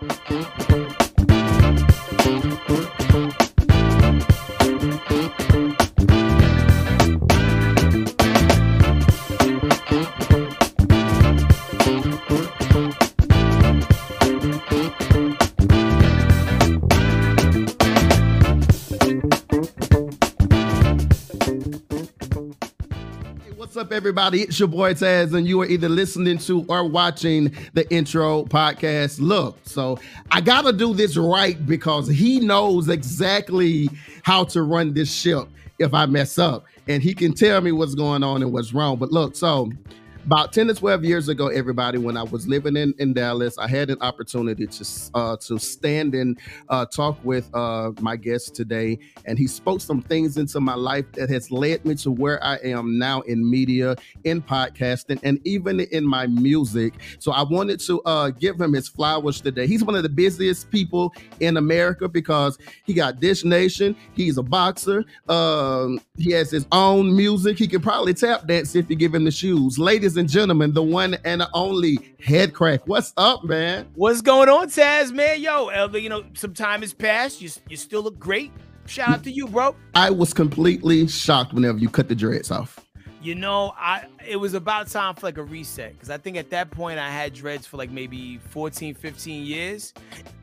Thank you. Everybody? It's your boy Taz, and you are either listening to or watching the intro podcast. Look, so I gotta do this right because he knows exactly how to run this ship if I mess up, and he can tell me what's going on and what's wrong. But look, so about 10 to 12 years ago everybody when i was living in, in dallas i had an opportunity to uh, to stand and uh, talk with uh, my guest today and he spoke some things into my life that has led me to where i am now in media in podcasting and even in my music. So i wanted to uh, give him his flowers today. He's one of the busiest people in america because he got dish nation he's a boxer um, he has his own music. He can probably tap dance if you give him the shoes. Ladies ladies and gentlemen, the one and only Headkrack. What's up, man? What's going on, Taz, man? Yo, Elder, you know, some time has passed. You, you still look great. Shout out to you, bro. I was completely shocked whenever you cut the dreads off. You know, I it was about time for like a reset because I think at that point I had dreads for like maybe 14, 15 years.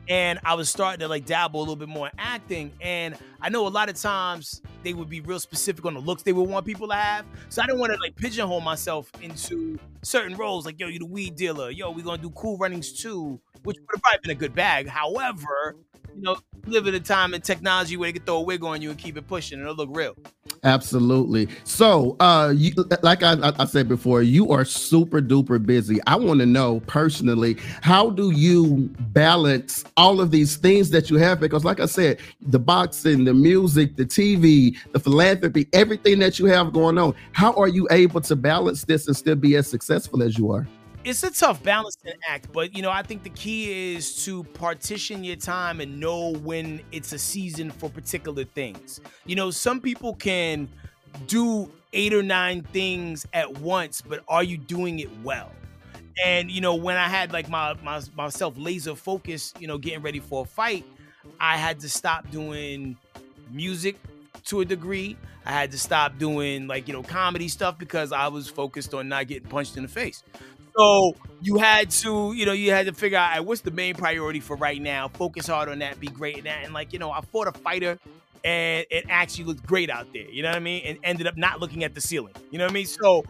And I was starting to like dabble a little bit more in acting. And I know a lot of times they would be real specific on the looks they would want people to have. So I didn't want to like pigeonhole myself into certain roles like, yo, you're the weed dealer. Yo, we're gonna do cool runnings too, which would have probably been a good bag. However, you know, live at a time in technology where they can throw a wig on you and keep it pushing and it'll look real. Absolutely. So, uh, you, like I, I said before, you are super duper busy. I want to know personally, how do you balance all of these things that you have? Because, like I said, the boxing, the music, the TV, the philanthropy, everything that you have going on, how are you able to balance this and still be as successful as you are? It's a tough balancing act, but you know, I think the key is to partition your time and know when it's a season for particular things. You know, some people can do eight or nine things at once, but are you doing it well? And you know, when I had like my, my myself laser focused, you know, getting ready for a fight, I had to stop doing music to a degree. I had to stop doing like, you know, comedy stuff because I was focused on not getting punched in the face. So you had to, you know, you had to figure out right, what's the main priority for right now. Focus hard on that, be great in that. And like, you know, I fought a fighter and it actually looked great out there. You know what I mean? And ended up not looking at the ceiling. You know what I mean? So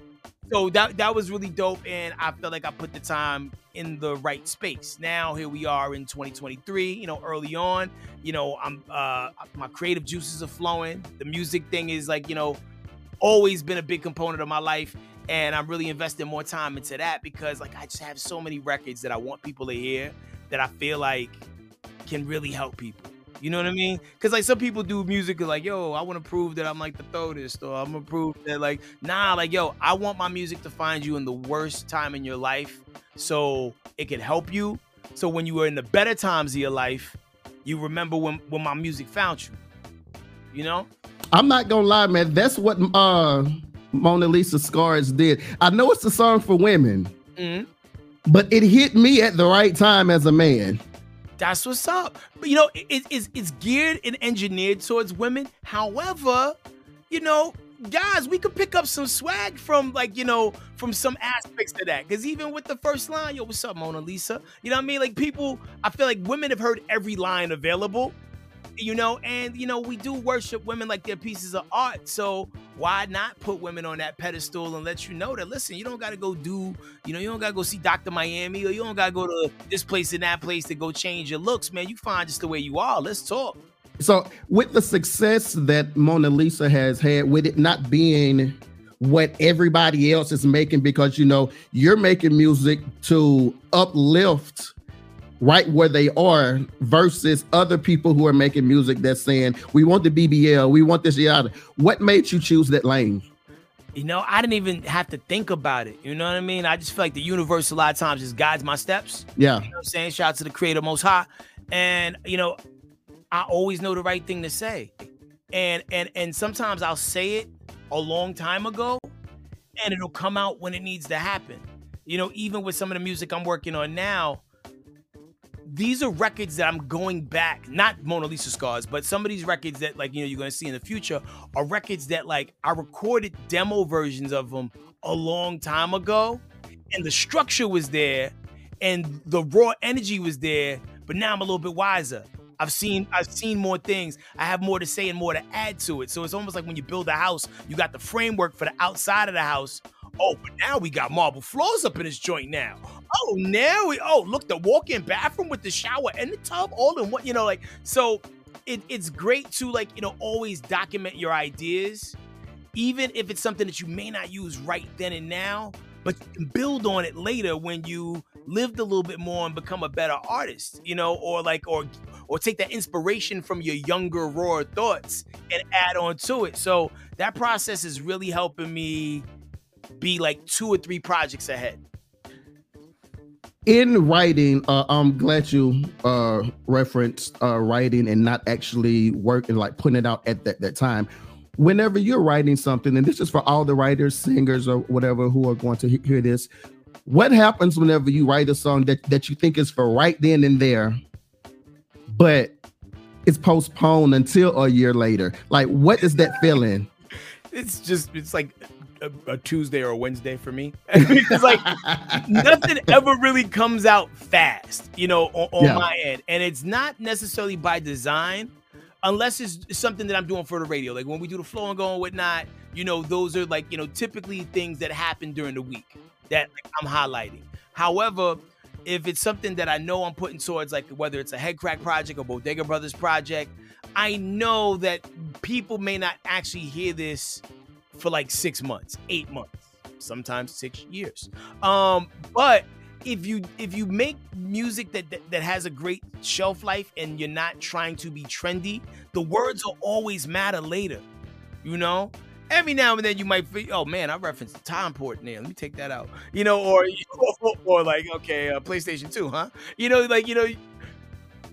so that that was really dope and i felt like i put the time in the right space now here we are in 2023 you know early on you know i'm uh my creative juices are flowing the music thing is like you know always been a big component of my life and I'm really investing more time into that because like I just have so many records that I want people to hear that I feel like can really help people. You know what I mean? Because like some people do music like, yo, I want to prove that I'm like the throatist, or I'm gonna prove that like, nah, like yo, I want my music to find you in the worst time in your life, so it can help you. So when you are in the better times of your life, you remember when when my music found you. You know? I'm not gonna lie, man. That's what uh Mona Lisa Scars did. I know it's a song for women, mm-hmm. but it hit me at the right time as a man. That's what's up. But you know, it, it's it's geared and engineered towards women. However, you know, guys, we could pick up some swag from like you know from some aspects to that. Because even with the first line, yo, what's up, Mona Lisa? You know what I mean? Like people, I feel like women have heard every line available you know, and you know, we do worship women like they're pieces of art. So why not put women on that pedestal and let you know that listen, you don't gotta go do, you know, you don't gotta go see Dr. Miami or you don't gotta go to this place and that place to go change your looks, man. You find just the way you are. Let's talk. So with the success that Mona Lisa has had, with it not being what everybody else is making, because you know, you're making music to uplift right where they are versus other people who are making music that's saying we want the BBL, we want this yada. What made you choose that lane? You know, I didn't even have to think about it. You know what I mean? I just feel like the universe a lot of times just guides my steps. Yeah. You know I'm saying? Shout out to the creator most high. And you know, I always know the right thing to say. And and and sometimes I'll say it a long time ago and it'll come out when it needs to happen. You know, even with some of the music I'm working on now, these are records that I'm going back, not Mona Lisa scars, but some of these records that like you know you're gonna see in the future are records that like I recorded demo versions of them a long time ago, and the structure was there, and the raw energy was there, but now I'm a little bit wiser. I've seen I've seen more things. I have more to say and more to add to it. So it's almost like when you build a house, you got the framework for the outside of the house. Oh, but now we got marble floors up in this joint now. Oh, now we oh look the walk-in bathroom with the shower and the tub all in one. You know, like so. It, it's great to like you know always document your ideas, even if it's something that you may not use right then and now, but build on it later when you lived a little bit more and become a better artist, you know, or like or or take that inspiration from your younger raw thoughts and add on to it. So that process is really helping me be like two or three projects ahead. In writing, uh, I'm glad you uh, referenced uh, writing and not actually working, like putting it out at that, that time whenever you're writing something, and this is for all the writers, singers, or whatever who are going to hear this, what happens whenever you write a song that, that you think is for right then and there, but it's postponed until a year later? Like, what is that feeling? It's just, it's like a, a Tuesday or a Wednesday for me. it's like nothing ever really comes out fast, you know, on, on yeah. my end. And it's not necessarily by design unless it's something that I'm doing for the radio. Like when we do the flow and go and whatnot, you know, those are like, you know, typically things that happen during the week that like, I'm highlighting. However, if it's something that I know I'm putting towards, like whether it's a Headkrack project or Bodega Brothers project, I know that people may not actually hear this for like six months, eight months, sometimes six years. Um, but if you if you make music that, that, that has a great shelf life and you're not trying to be trendy, the words will always matter later. You know, every now and then you might feel, oh man, I referenced the time port there. Let me take that out. You know, or or, or like okay, uh, PlayStation Two, huh? You know, like you know,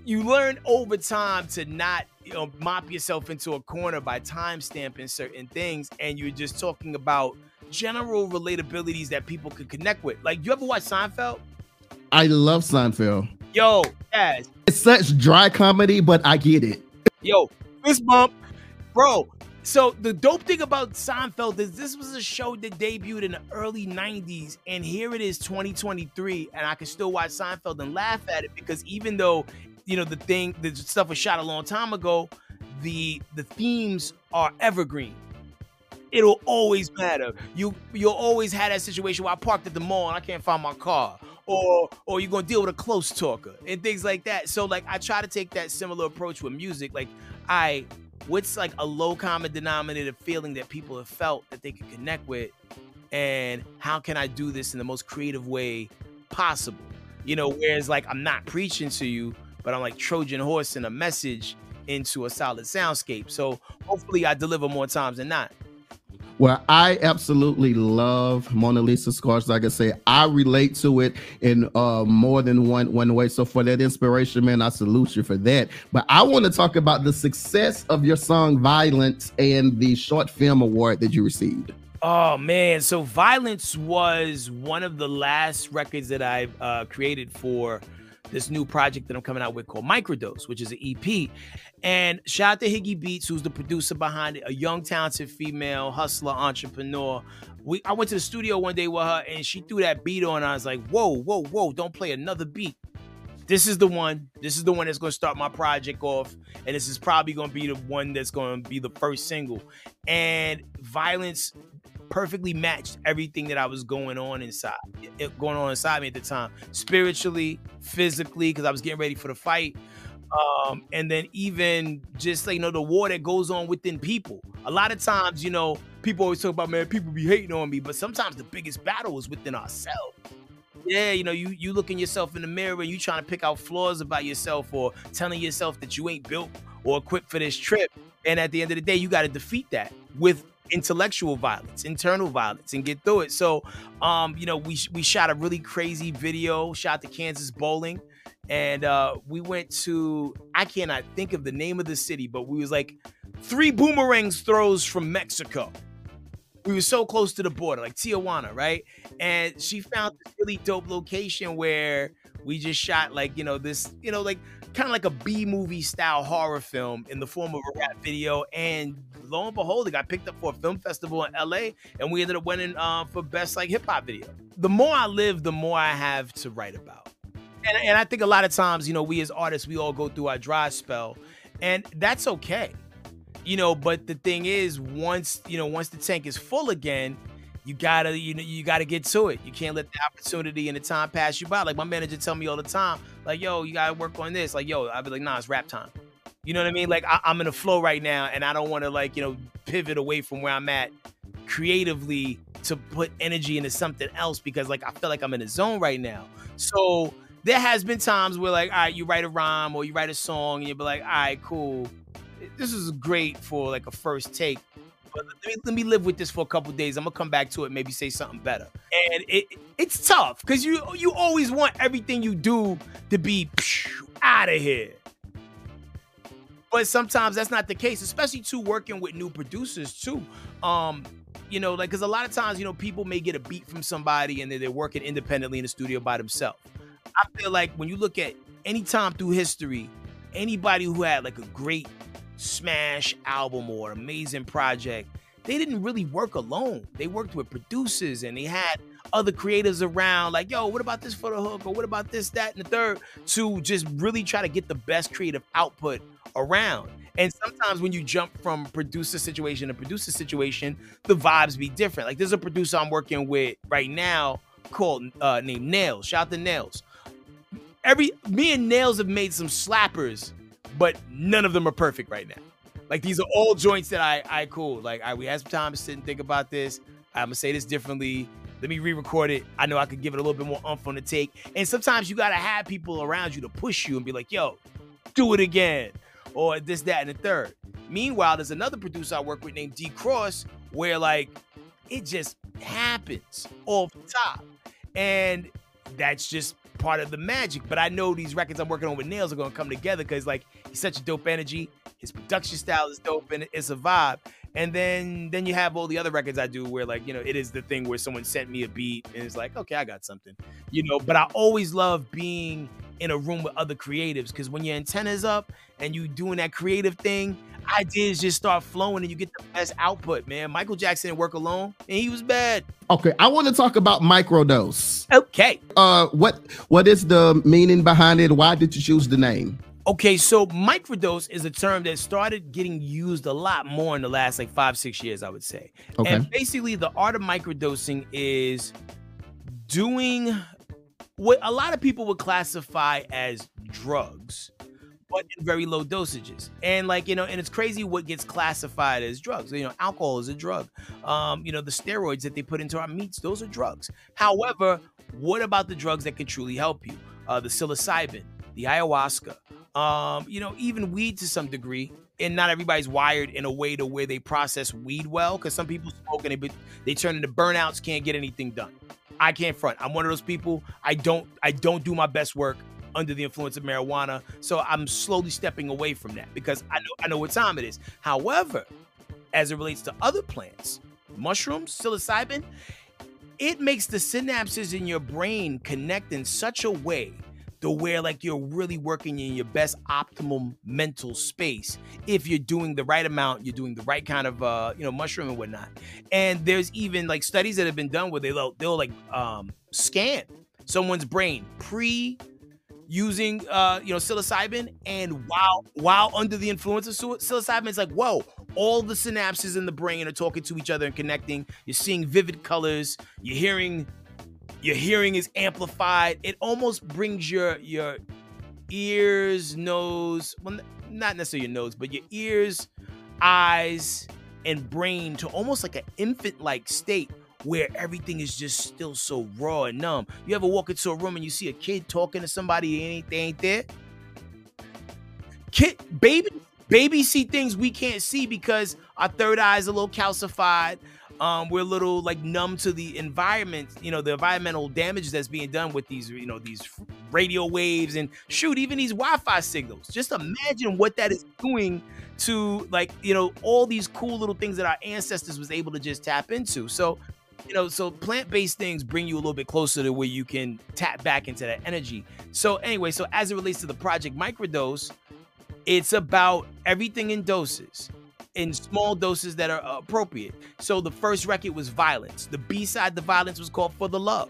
you learn over time to not you know mop yourself into a corner by time stamping certain things, and you're just talking about general relatabilities that people could connect with. Like, you ever watch Seinfeld? I love Seinfeld. Yo, yes. It's such dry comedy, but I get it. Yo, fist bump. Bro, so the dope thing about Seinfeld is this was a show that debuted in the early 90s, and here it is 2023, and I can still watch Seinfeld and laugh at it because even though, you know, the thing, the stuff was shot a long time ago, the the themes are evergreen it'll always matter. You you'll always have that situation where I parked at the mall and I can't find my car. Or or you're gonna deal with a close talker and things like that. So like I try to take that similar approach with music. Like I what's like a low common denominator feeling that people have felt that they can connect with and how can I do this in the most creative way possible? You know, whereas like I'm not preaching to you, but I'm like Trojan horse and a message into a solid soundscape. So hopefully I deliver more times than not. Well, I absolutely love Mona Lisa Scars. Like I say, I relate to it in uh, more than one one way. So for that inspiration, man, I salute you for that. But I want to talk about the success of your song "Violence" and the short film award that you received. Oh man, so "Violence" was one of the last records that I uh, created for this new project that I'm coming out with called Microdose, which is an EP. And shout out to Higgy Beats, who's the producer behind it, a young, talented female hustler, entrepreneur. We I went to the studio one day with her and she threw that beat on. I was like, whoa, whoa, whoa, don't play another beat. This is the one. This is the one that's gonna start my project off. And this is probably gonna be the one that's gonna be the first single. And violence perfectly matched everything that I was going on inside, going on inside me at the time, spiritually, physically, because I was getting ready for the fight. Um, and then even just like you know the war that goes on within people. A lot of times, you know, people always talk about man, people be hating on me, but sometimes the biggest battle is within ourselves. Yeah, you know, you you looking yourself in the mirror and you trying to pick out flaws about yourself or telling yourself that you ain't built or equipped for this trip. And at the end of the day, you got to defeat that with intellectual violence, internal violence, and get through it. So, um, you know, we we shot a really crazy video, shot the Kansas bowling, and uh, we went to I cannot think of the name of the city, but we was like three boomerangs throws from Mexico. We were so close to the border, like Tijuana, right? And she found this really dope location where we just shot like you know this you know like kind of like a B movie style horror film in the form of a rap video. And lo and behold, it got picked up for a film festival in LA, and we ended up winning uh, for best like hip hop video. The more I live, the more I have to write about. And, and I think a lot of times, you know, we as artists, we all go through our dry spell, and that's okay. You know, but the thing is, once you know, once the tank is full again, you gotta you know you gotta get to it. You can't let the opportunity and the time pass you by. Like my manager tell me all the time, like yo, you gotta work on this. Like yo, I'd be like, nah, it's rap time. You know what I mean? Like I, am in a flow right now, and I don't want to like you know pivot away from where I'm at creatively to put energy into something else because like I feel like I'm in a zone right now. So there has been times where like all right, you write a rhyme or you write a song, and you'll be like, all right, cool. This is great for like a first take but let me, let me live with this for a couple days. I'm gonna come back to it, maybe say something better. And it it's tough because you you always want everything you do to be out of here. But sometimes that's not the case, especially to working with new producers too. Um, you know, like because a lot of times, you know, people may get a beat from somebody and then they're working independently in the studio by themselves. I feel like when you look at any time through history, anybody who had like a great smash album or amazing project, they didn't really work alone. They worked with producers and they had other creators around, like, yo, what about this for the hook? Or what about this, that, and the third, to just really try to get the best creative output around. And sometimes when you jump from producer situation to producer situation, the vibes be different. Like there's a producer I'm working with right now called uh named Nails. Shout out to Nails. Every me and Nails have made some slappers but none of them are perfect right now. Like these are all joints that I I cool. Like I, we had some time to sit and think about this. I'm gonna say this differently. Let me re-record it. I know I could give it a little bit more umph on the take. And sometimes you gotta have people around you to push you and be like, "Yo, do it again," or this, that, and the third. Meanwhile, there's another producer I work with named D Cross, where like it just happens off the top, and that's just part of the magic. But I know these records I'm working on with Nails are gonna come together because like he's such a dope energy. His production style is dope and it's a vibe. And then then you have all the other records I do where like, you know, it is the thing where someone sent me a beat and it's like, okay, I got something. You know, but I always love being in a room with other creatives because when your antenna's up and you doing that creative thing, ideas just start flowing and you get the best output, man. Michael Jackson didn't work alone and he was bad. Okay, I want to talk about microdose. Okay. Uh what what is the meaning behind it? Why did you choose the name? Okay, so microdose is a term that started getting used a lot more in the last like five, six years, I would say. Okay. And basically, the art of microdosing is doing what a lot of people would classify as drugs but in very low dosages. And like, you know, and it's crazy what gets classified as drugs. You know, alcohol is a drug. Um, you know, the steroids that they put into our meats, those are drugs. However, what about the drugs that can truly help you? Uh, the psilocybin, the ayahuasca, um, you know, even weed to some degree. And not everybody's wired in a way to where they process weed well, because some people smoke and they they turn into burnouts, can't get anything done. I can't front. I'm one of those people. I don't I don't do my best work under the influence of marijuana. So I'm slowly stepping away from that because I know I know what time it is. However, as it relates to other plants, mushrooms, psilocybin, it makes the synapses in your brain connect in such a way to where like you're really working in your best optimal mental space if you're doing the right amount you're doing the right kind of uh you know mushroom and whatnot and there's even like studies that have been done where they'll they'll like um scan someone's brain pre using uh you know psilocybin and while while under the influence of psilocybin it's like whoa all the synapses in the brain are talking to each other and connecting. You're seeing vivid colors. You're hearing your hearing is amplified. It almost brings your your ears nose well not necessarily your nose but your ears eyes and brain to almost like an infant like state where everything is just still so raw and numb. You ever walk into a room and you see a kid talking to somebody and they ain't there? Kid, baby, babies see things we can't see because our third eye is a little calcified. Um, we're a little like numb to the environment, you know, the environmental damage that's being done with these, you know, these radio waves and shoot, even these Wi-Fi signals. Just imagine what that is doing to like, you know, all these cool little things that our ancestors was able to just tap into. So you know, so plant-based things bring you a little bit closer to where you can tap back into that energy. So anyway, so as it relates to the project microdose, it's about everything in doses, in small doses that are appropriate. So the first record was Violence. The B side, the Violence, was called For the Love.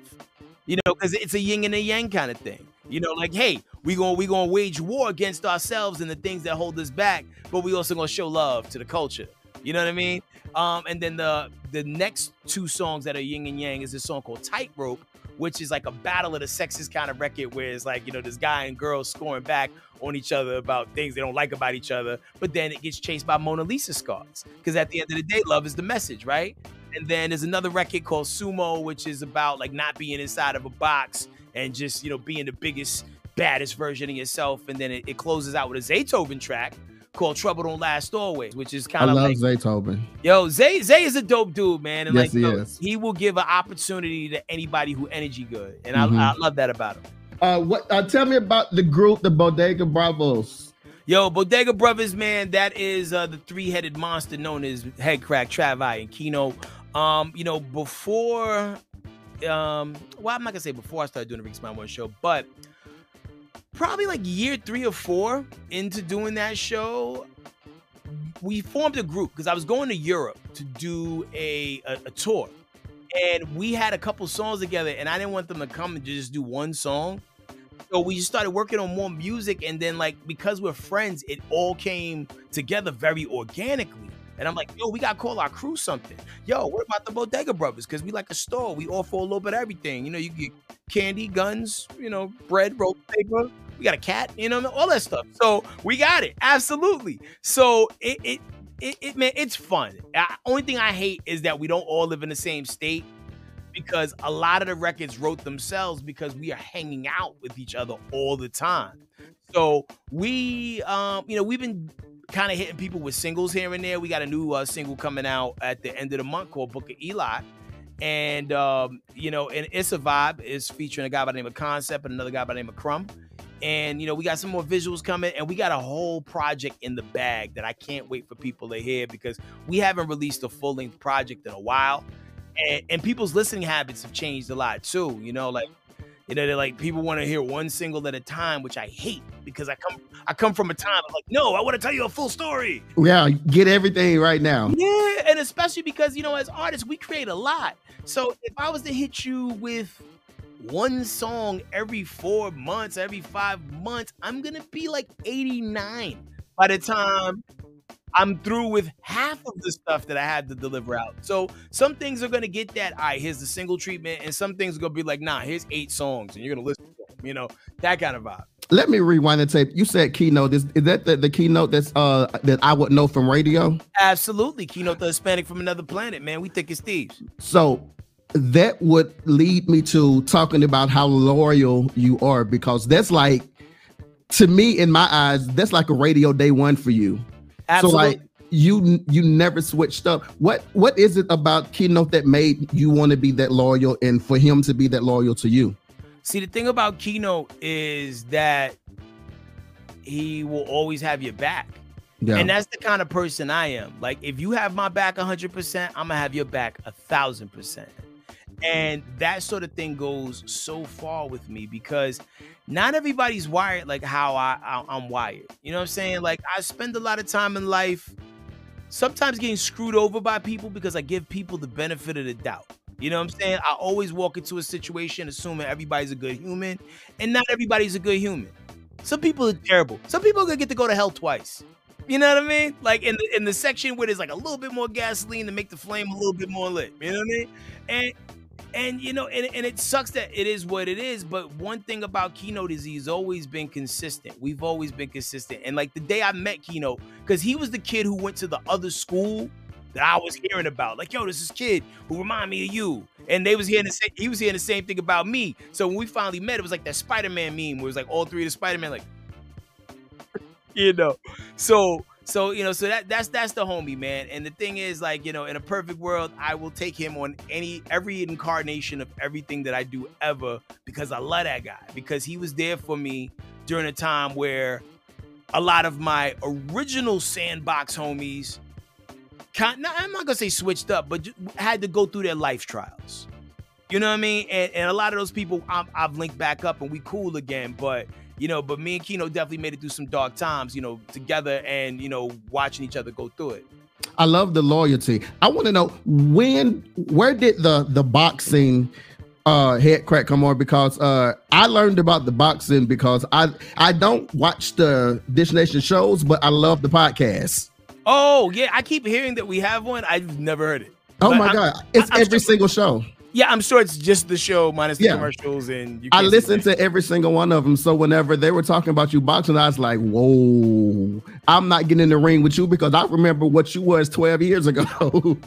You know, because it's a yin and a yang kind of thing. You know, like, hey, we gonna we gonna wage war against ourselves and the things that hold us back, but we also gonna show love to the culture. You know what I mean? Um, and then the the next two songs that are yin and yang is this song called Tightrope, which is like a battle of the sexes kind of record where it's like, you know, this guy and girl scoring back on each other about things they don't like about each other, but then it gets chased by Mona Lisa scars. Because at the end of the day, love is the message, right? And then there's another record called Sumo, which is about like not being inside of a box and just, you know, being the biggest, baddest version of yourself. And then it, it closes out with a Zaytoven track called Trouble Don't Last Always, which is kind I of love like Zaytoven. Yo, Zay Zay is a dope dude, man. And Yes, like he you know, is. he will give an opportunity to anybody who energy good. And Mhm. I, I love that about him. Uh, what? Uh, tell me about the group, the Bodega Bravos. Yo, Bodega Brothers, man, that is uh, the three-headed monster known as Headkrack, Travi, and Keyno. Um, you know, before um, well, I'm not gonna say before I started doing the Rickey Smiley Morning show, but probably like year three or four into doing that show, we formed a group because I was going to Europe to do a, a, a tour. And we had a couple songs together, and I didn't want them to come and just do one song. So we just started working on more music, and then like because we're friends, it all came together very organically. And I'm like, yo, we gotta call our crew something. Yo, what about the Bodega Brothers? Because we like a store. We offer a little bit of everything. You know, you get candy, guns, you know, bread, roll paper. We got a cat, you know, all that stuff. So we got it, absolutely. So it it it, it man, it's fun. I, only thing I hate is that we don't all live in the same state because a lot of the records wrote themselves because we are hanging out with each other all the time. So we, um, you know, we've been kind of hitting people with singles here and there. We got a new uh, single coming out at the end of the month called Book of Eli. And, um, you know, and It's a Vibe is featuring a guy by the name of Concept and another guy by the name of Crumb. And, you know, we got some more visuals coming and we got a whole project in the bag that I can't wait for people to hear because we haven't released a full length project in a while. And, and people's listening habits have changed a lot too. You know, like, you know, they're like people want to hear one single at a time, which I hate because I come I come from a time of like, no, I want to tell you a full story. Yeah, get everything right now. Yeah, and especially because you know, as artists, we create a lot. So if I was to hit you with one song every four months, every five months, I'm gonna be like 89 by the time I'm through with half of the stuff that I had to deliver out. So some things are gonna get that, all right, here's the single treatment, and some things are gonna be like, nah, here's eight songs, and you're gonna listen to them, you know, that kind of vibe. Let me rewind the tape. You said Keyno. Is, is that the, the Keyno that's uh that I would know from radio? Absolutely. Keyno the Hispanic from another planet, man. We think it's thieves. So that would lead me to talking about how loyal you are because that's like to me in my eyes that's like a radio day one for you. Absolutely. So like you you never switched up. What what is it about Keyno that made you want to be that loyal and for him to be that loyal to you? See, the thing about Keyno is that he will always have your back. Yeah. And that's the kind of person I am. Like, if you have my back 100%, I'm going to have your back a thousand percent. And that sort of thing goes so far with me because not everybody's wired like how I, I, I'm wired. You know what I'm saying? Like, I spend a lot of time in life sometimes getting screwed over by people because I give people the benefit of the doubt. You know what I'm saying? I always walk into a situation assuming everybody's a good human, and not everybody's a good human. Some people are terrible. Some people are gonna get to go to hell twice. You know what I mean? Like in the in the section where there's like a little bit more gasoline to make the flame a little bit more lit. You know what I mean? And and you know, and, and it sucks that it is what it is. But one thing about Keyno is he's always been consistent. We've always been consistent. And like the day I met Keyno, because he was the kid who went to the other school that I was hearing about. Like, yo, this is kid who remind me of you. And they was hearing the same, he was hearing the same thing about me. So when we finally met, it was like that Spider-Man meme where it was like all three of the Spider-Man, like, you know. So so you know, so that that's that's the homie, man. And the thing is, like, you know, in a perfect world, I will take him on any every incarnation of everything that I do ever because I love that guy. Because he was there for me during a time where a lot of my original sandbox homies I'm not gonna say switched up, but had to go through their life trials. You know what I mean? And, and a lot of those people i have linked back up and we cool again. But you know, but me and Keyno definitely made it through some dark times. You know, together and you know, watching each other go through it. I love the loyalty. I want to know when, where did the the boxing uh Headkrack come on because uh I learned about the boxing because I I don't watch the Dish Nation shows, but I love the podcast. Oh yeah, I keep hearing that we have one. I've never heard it. Oh but my I'm, god, it's I'm every single show. Yeah, I'm sure it's just the show minus the yeah. commercials and you I listened to every single one of them. So whenever they were talking about you boxing, I was like, "Whoa, I'm not getting in the ring with you because I remember what you was 12 years ago."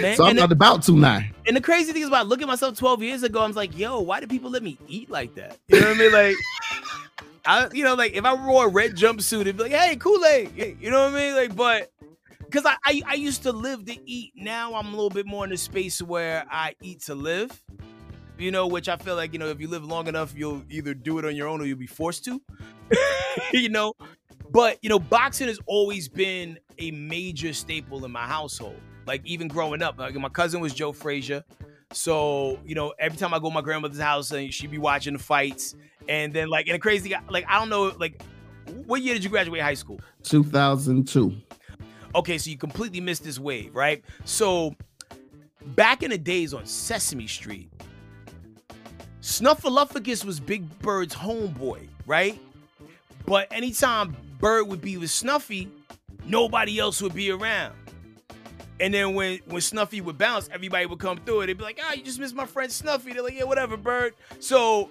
Man, so I'm not the, about to now. And the crazy thing is about looking myself 12 years ago, I was like, "Yo, why do people let me eat like that?" You know what I mean? Like. I, you know, like if I wore a red jumpsuit, it'd be like, "Hey, Kool Aid," you know what I mean? Like, but because I, I, I used to live to eat. Now I'm a little bit more in the space where I eat to live. You know, which I feel like you know, if you live long enough, you'll either do it on your own or you'll be forced to. you know, but you know, boxing has always been a major staple in my household. Like even growing up, like my cousin was Joe Frazier. So, you know, every time I go to my grandmother's house and she'd be watching the fights. And then like and a crazy like I don't know, like what year did you graduate high school? 2002 okay, so you completely missed this wave, right? So back in the days on Sesame Street, Snuffleupagus was Big Bird's homeboy, right? But anytime Bird would be with Snuffy, nobody else would be around. And then when when Snuffy would bounce, everybody would come through it. They'd be like, "Ah, oh, you just missed my friend Snuffy." They're like, "Yeah, whatever, Bird." So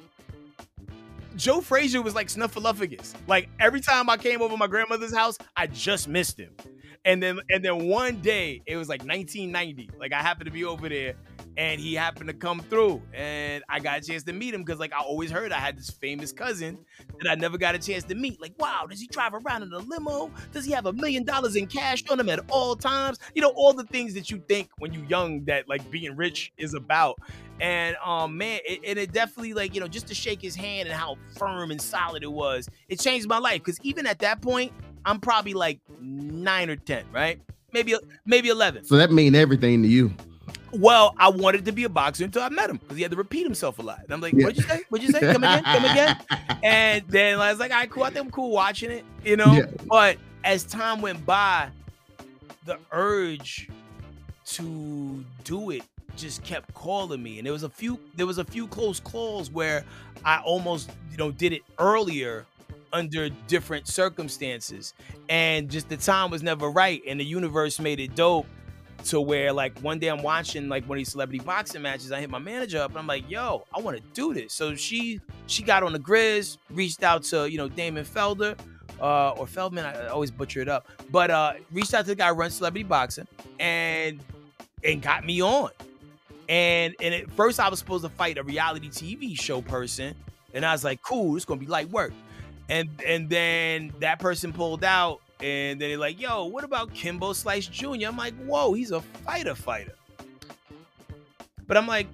Joe Frazier was like Snuffleupagus. Like every time I came over my grandmother's house, I just missed him. And then and then one day, it was like 1990. Like I happened to be over there and he happened to come through and I got a chance to meet him because like I always heard I had this famous cousin that I never got a chance to meet. Like, wow, does he drive around in a limo? Does he have a million dollars in cash on him at all times? You know, all the things that you think when you're young that like being rich is about. And um man, it, and it definitely like, you know, just to shake his hand and how firm and solid it was, it changed my life. Cause even at that point, I'm probably like nine or ten, right? Maybe maybe eleven. So that mean everything to you. Well, I wanted to be a boxer until I met him because he had to repeat himself a lot. And I'm like, yeah. what'd you say? What'd you say? Come again? Come again? and then I was like, all right, cool. I think I'm cool watching it, you know? Yeah. But as time went by, the urge to do it just kept calling me. And there was a few there was a few close calls where I almost, you know, did it earlier under different circumstances. And just the time was never right. And the universe made it dope to where like one day I'm watching like one of these celebrity boxing matches. I hit my manager up and I'm like, yo, I want to do this. So she she got on the Grizz, reached out to, you know, Damon Felder. Uh, or Feldman, I always butcher it up, but uh, reached out to the guy who runs celebrity boxing and and got me on. And and at first I was supposed to fight a reality TV show person, and I was like, cool, it's gonna be light work and and then that person pulled out and then they're like yo what about kimbo slice jr i'm like whoa he's a fighter fighter. But i'm like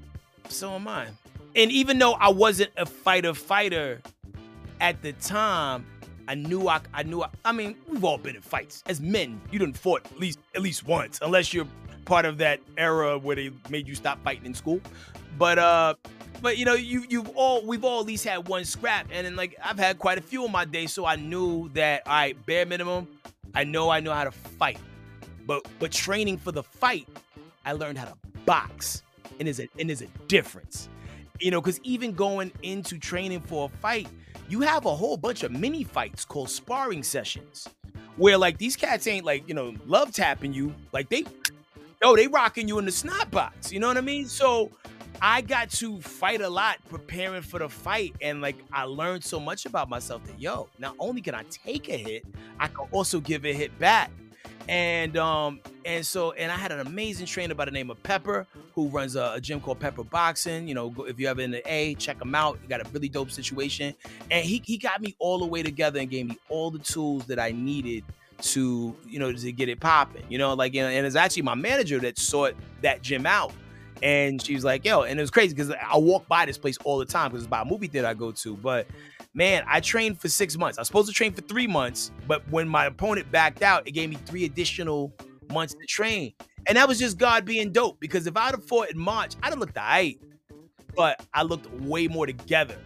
so am i. And even though i wasn't a fighter fighter at the time i knew i, I knew I, I mean we've all been in fights. As men you didn't fought at least at least once unless you're part of that era where they made you stop fighting in school. But uh but you know, you you've all we've all at least had one scrap, and then like I've had quite a few in my day, so I knew that all right, bare minimum, I know I know how to fight. But but training for the fight, I learned how to box, and there's a and there's a difference, you know, because even going into training for a fight, you have a whole bunch of mini fights called sparring sessions, where like these cats ain't like you know love tapping you, like they, oh they rocking you in the snot box, you know what I mean? So I got to fight a lot preparing for the fight. And like I learned so much about myself that yo, not only can I take a hit, I can also give a hit back. And um, and so and I had an amazing trainer by the name of Pepper, who runs a, a gym called Pepper Boxing. You know, if you're ever in the A, check him out. He got a really dope situation. And he he got me all the way together and gave me all the tools that I needed to, you know, to get it popping. You know, like and it's actually my manager that sought that gym out and she was like, yo, and it was crazy because I walk by this place all the time because it's by a movie theater I go to. But man, I trained for six months. I was supposed to train for three months, but when my opponent backed out, it gave me three additional months to train. And that was just God being dope because if I'd have fought in March, I'd have looked aight. But I looked way more together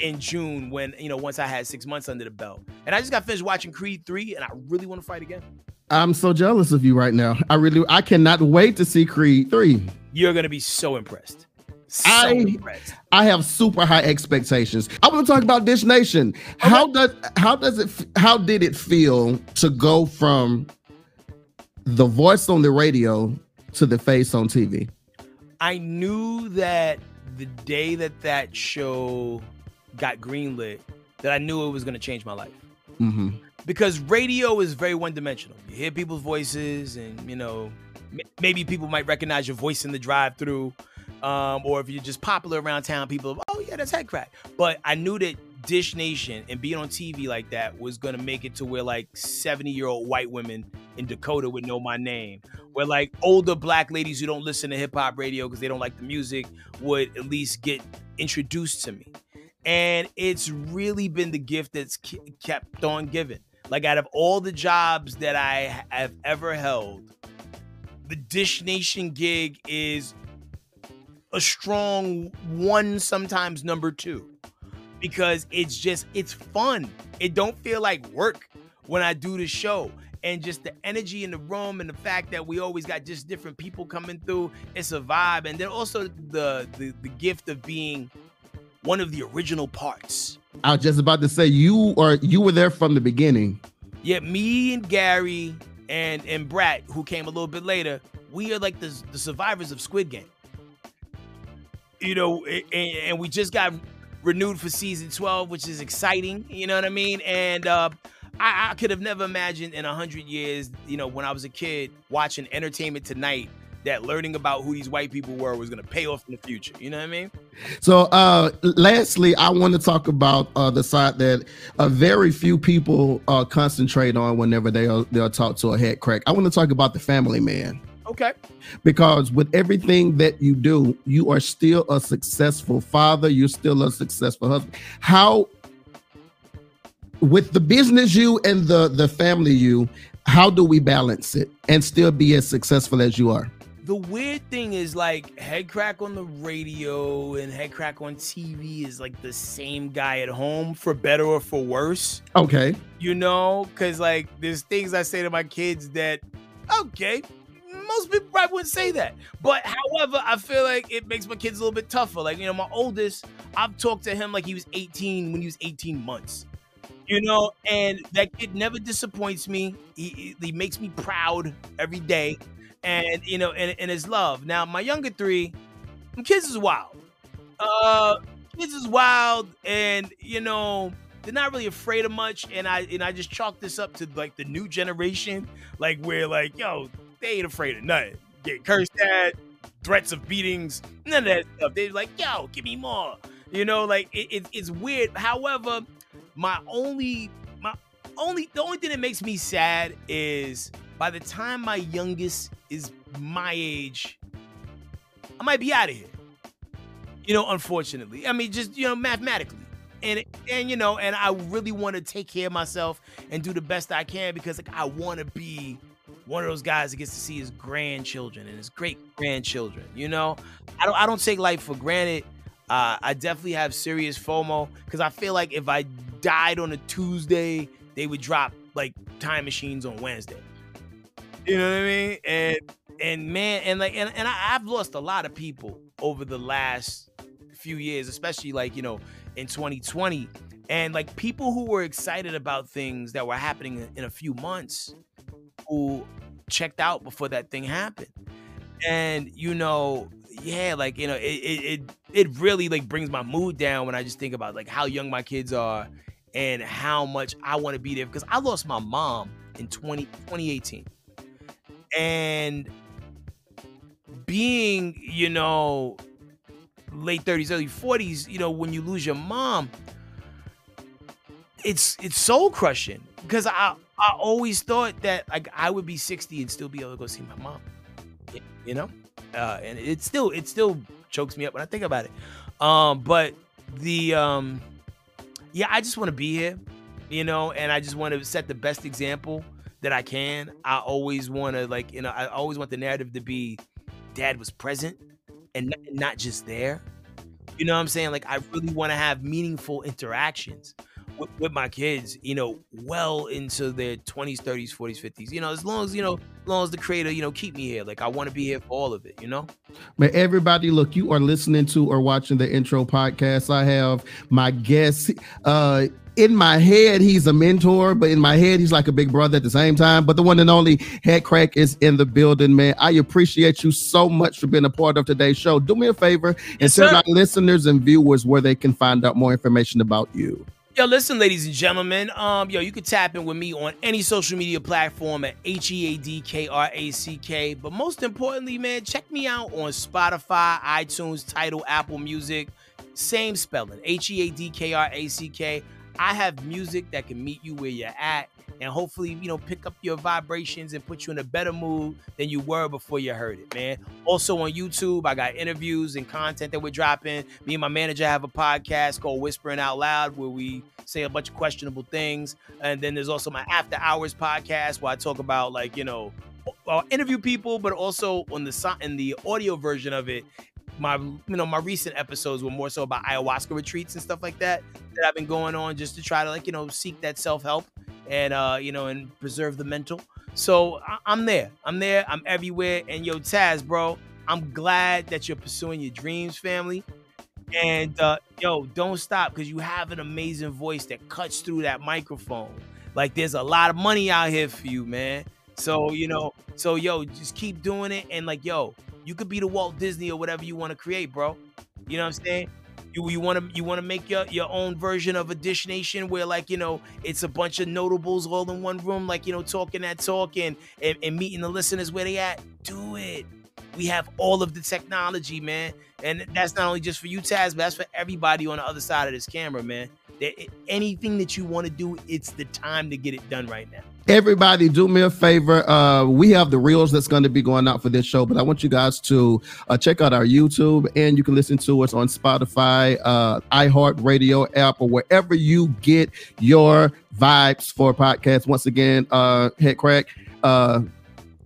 in June when, you know, once I had six months under the belt. And I just got finished watching Creed 3 and I really want to fight again. I'm so jealous of you right now. I really I cannot wait to see Creed 3. You're gonna be so impressed. So I impressed. I have super high expectations. I want to talk about Dish Nation. How does how does it how did it feel to go from the voice on the radio to the face on TV? I knew that the day that that show got greenlit, that I knew it was going to change my life. Mm-hmm. Because radio is very one dimensional. You hear people's voices, and you know, m- maybe people might recognize your voice in the drive-through, um, or if you're just popular around town, people, oh yeah, that's Headkrack. But I knew that Dish Nation and being on TV like that was gonna make it to where like 70 year old white women in Dakota would know my name. Where like older black ladies who don't listen to hip hop radio because they don't like the music would at least get introduced to me. And it's really been the gift that's kept on giving. Like out of all the jobs that I have ever held, the Dish Nation gig is a strong one, sometimes number two because it's just it's fun. It don't feel like work when I do the show. And just the energy in the room and the fact that we always got just different people coming through, it's a vibe. And then also the the, the gift of being one of the original parts. I was just about to say you are you were there from the beginning. Yeah, me and Gary and and Brat, who came a little bit later, we are like the, the survivors of Squid Game. You know, and, and we just got renewed for season 12, which is exciting. You know what I mean? And uh, I, I could have never imagined in a hundred years, you know, when I was a kid watching Entertainment Tonight, that learning about who these white people were was going to pay off in the future. You know what I mean? So, uh, lastly, I want to talk about uh, the side that uh, very few people uh, concentrate on whenever they are, they'll talk to a Headkrack. I want to talk about the family man. Okay. Because with everything that you do, you are still a successful father. You're still a successful husband. How, with the business you and the the family you, how do we balance it and still be as successful as you are? The weird thing is like Headkrack on the radio and Headkrack on TV is like the same guy at home for better or for worse. Okay. You know, because like there's things I say to my kids that, okay, most people probably wouldn't say that. But however, I feel like it makes my kids a little bit tougher. Like, you know, my oldest, I've talked to him like he was 18 when he was 18 months. You know, and that kid never disappoints me. He, he makes me proud every day. And, you know, and, and his love. Now, my younger three, kids is wild. Uh kids is wild and you know they're not really afraid of much and i and i just chalk this up to like the new generation like where like yo they ain't afraid of nothing. Get cursed at, threats of beatings, none of that stuff. They're like, yo, give me more. You know, like it, it, it's weird. However, my only my only the only thing that makes me sad is by the time my youngest is my age, I might be out of here. You know, unfortunately. I mean, just you know, mathematically. And and you know, and I really want to take care of myself and do the best I can because like I want to be one of those guys that gets to see his grandchildren and his great grandchildren. You know, I don't I don't take life for granted. Uh, I definitely have serious FOMO because I feel like if I died on a Tuesday, they would drop like time machines on Wednesday. You know what I mean? And and man, and like and, and I, I've lost a lot of people over the last few years, especially like, you know, in 2020. And like people who were excited about things that were happening in a few months checked out before that thing happened. And you know, yeah, like you know, it it it, it really like brings my mood down when I just think about like how young my kids are and how much I want to be there because I lost my mom in 20, 2018. And being, you know, late 30s, early 40s, you know, when you lose your mom, it's it's soul crushing because I I always thought that like I would be 60 and still be able to go see my mom. You know? Uh, and it still it still chokes me up when I think about it. Um, but the um yeah, I just want to be here, you know, and I just want to set the best example that I can. I always want to like, you know, I always want the narrative to be dad was present and not just there. You know what I'm saying? Like I really want to have meaningful interactions with, with, my kids, you know, well into their 20s, 30s, 40s, 50s. You know, as long as, you know, as long as the creator, you know, keep me here. Like I want to be here for all of it, you know? But everybody, look, you are listening to or watching the intro podcast. I have my guest uh in my head, he's a mentor, but in my head, he's like a big brother at the same time. But the one and only Headkrack is in the building, man. I appreciate you so much for being a part of today's show. Do me a favor and tell our listeners and viewers where they can find out more information about you. Yo, listen, ladies and gentlemen. Um, yo, you can tap in with me on any social media platform at H E A D K R A C K. But most importantly, man, check me out on Spotify, iTunes, Tidal, Apple Music. Same spelling, H E A D K R A C K. I have music that can meet you where you're at and hopefully, you know, pick up your vibrations and put you in a better mood than you were before you heard it, man. Also on YouTube, I got interviews and content that we're dropping. Me and my manager have a podcast called Whispering Out Loud where we say a bunch of questionable things. And then there's also my After Hours podcast where I talk about like, you know, I'll uh, interview people, but also on the in the audio version of it, my you know my recent episodes were more so about ayahuasca retreats and stuff like that that I've been going on just to try to like you know seek that self help and uh you know and preserve the mental. So I- I'm there. I'm there. I'm everywhere. And yo, Taz, bro, I'm glad that you're pursuing your dreams, family. And uh, yo, don't stop because you have an amazing voice that cuts through that microphone. Like there's a lot of money out here for you, man. So you know, so yo, just keep doing it. And like, yo, you could be the Walt Disney or whatever you want to create, bro. You know what I'm saying? You you want to you want to make your your own version of a Dish Nation where like you know it's a bunch of notables all in one room, like you know talking that talk and and, and meeting the listeners where they at. Do it. We have all of the technology, man, and that's not only just for you, Taz, but that's for everybody on the other side of this camera, man. Anything that you want to do, it's the time to get it done right now everybody do me a favor uh we have the reels that's going to be going out for this show but i want you guys to uh, check out our youtube and you can listen to us on spotify uh iheart radio app or wherever you get your vibes for podcasts once again uh Headkrack uh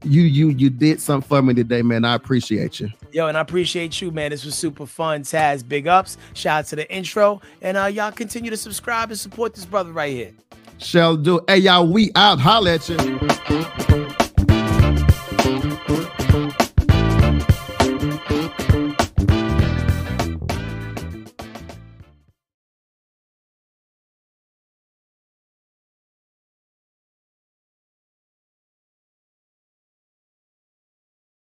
you you you did something for me today man i appreciate you Yo, and I appreciate you, man. This was super fun. Taz, big ups. Shout out to the intro. And uh, y'all continue to subscribe and support this brother right here shall do. Hey, y'all, we out. Holla at you.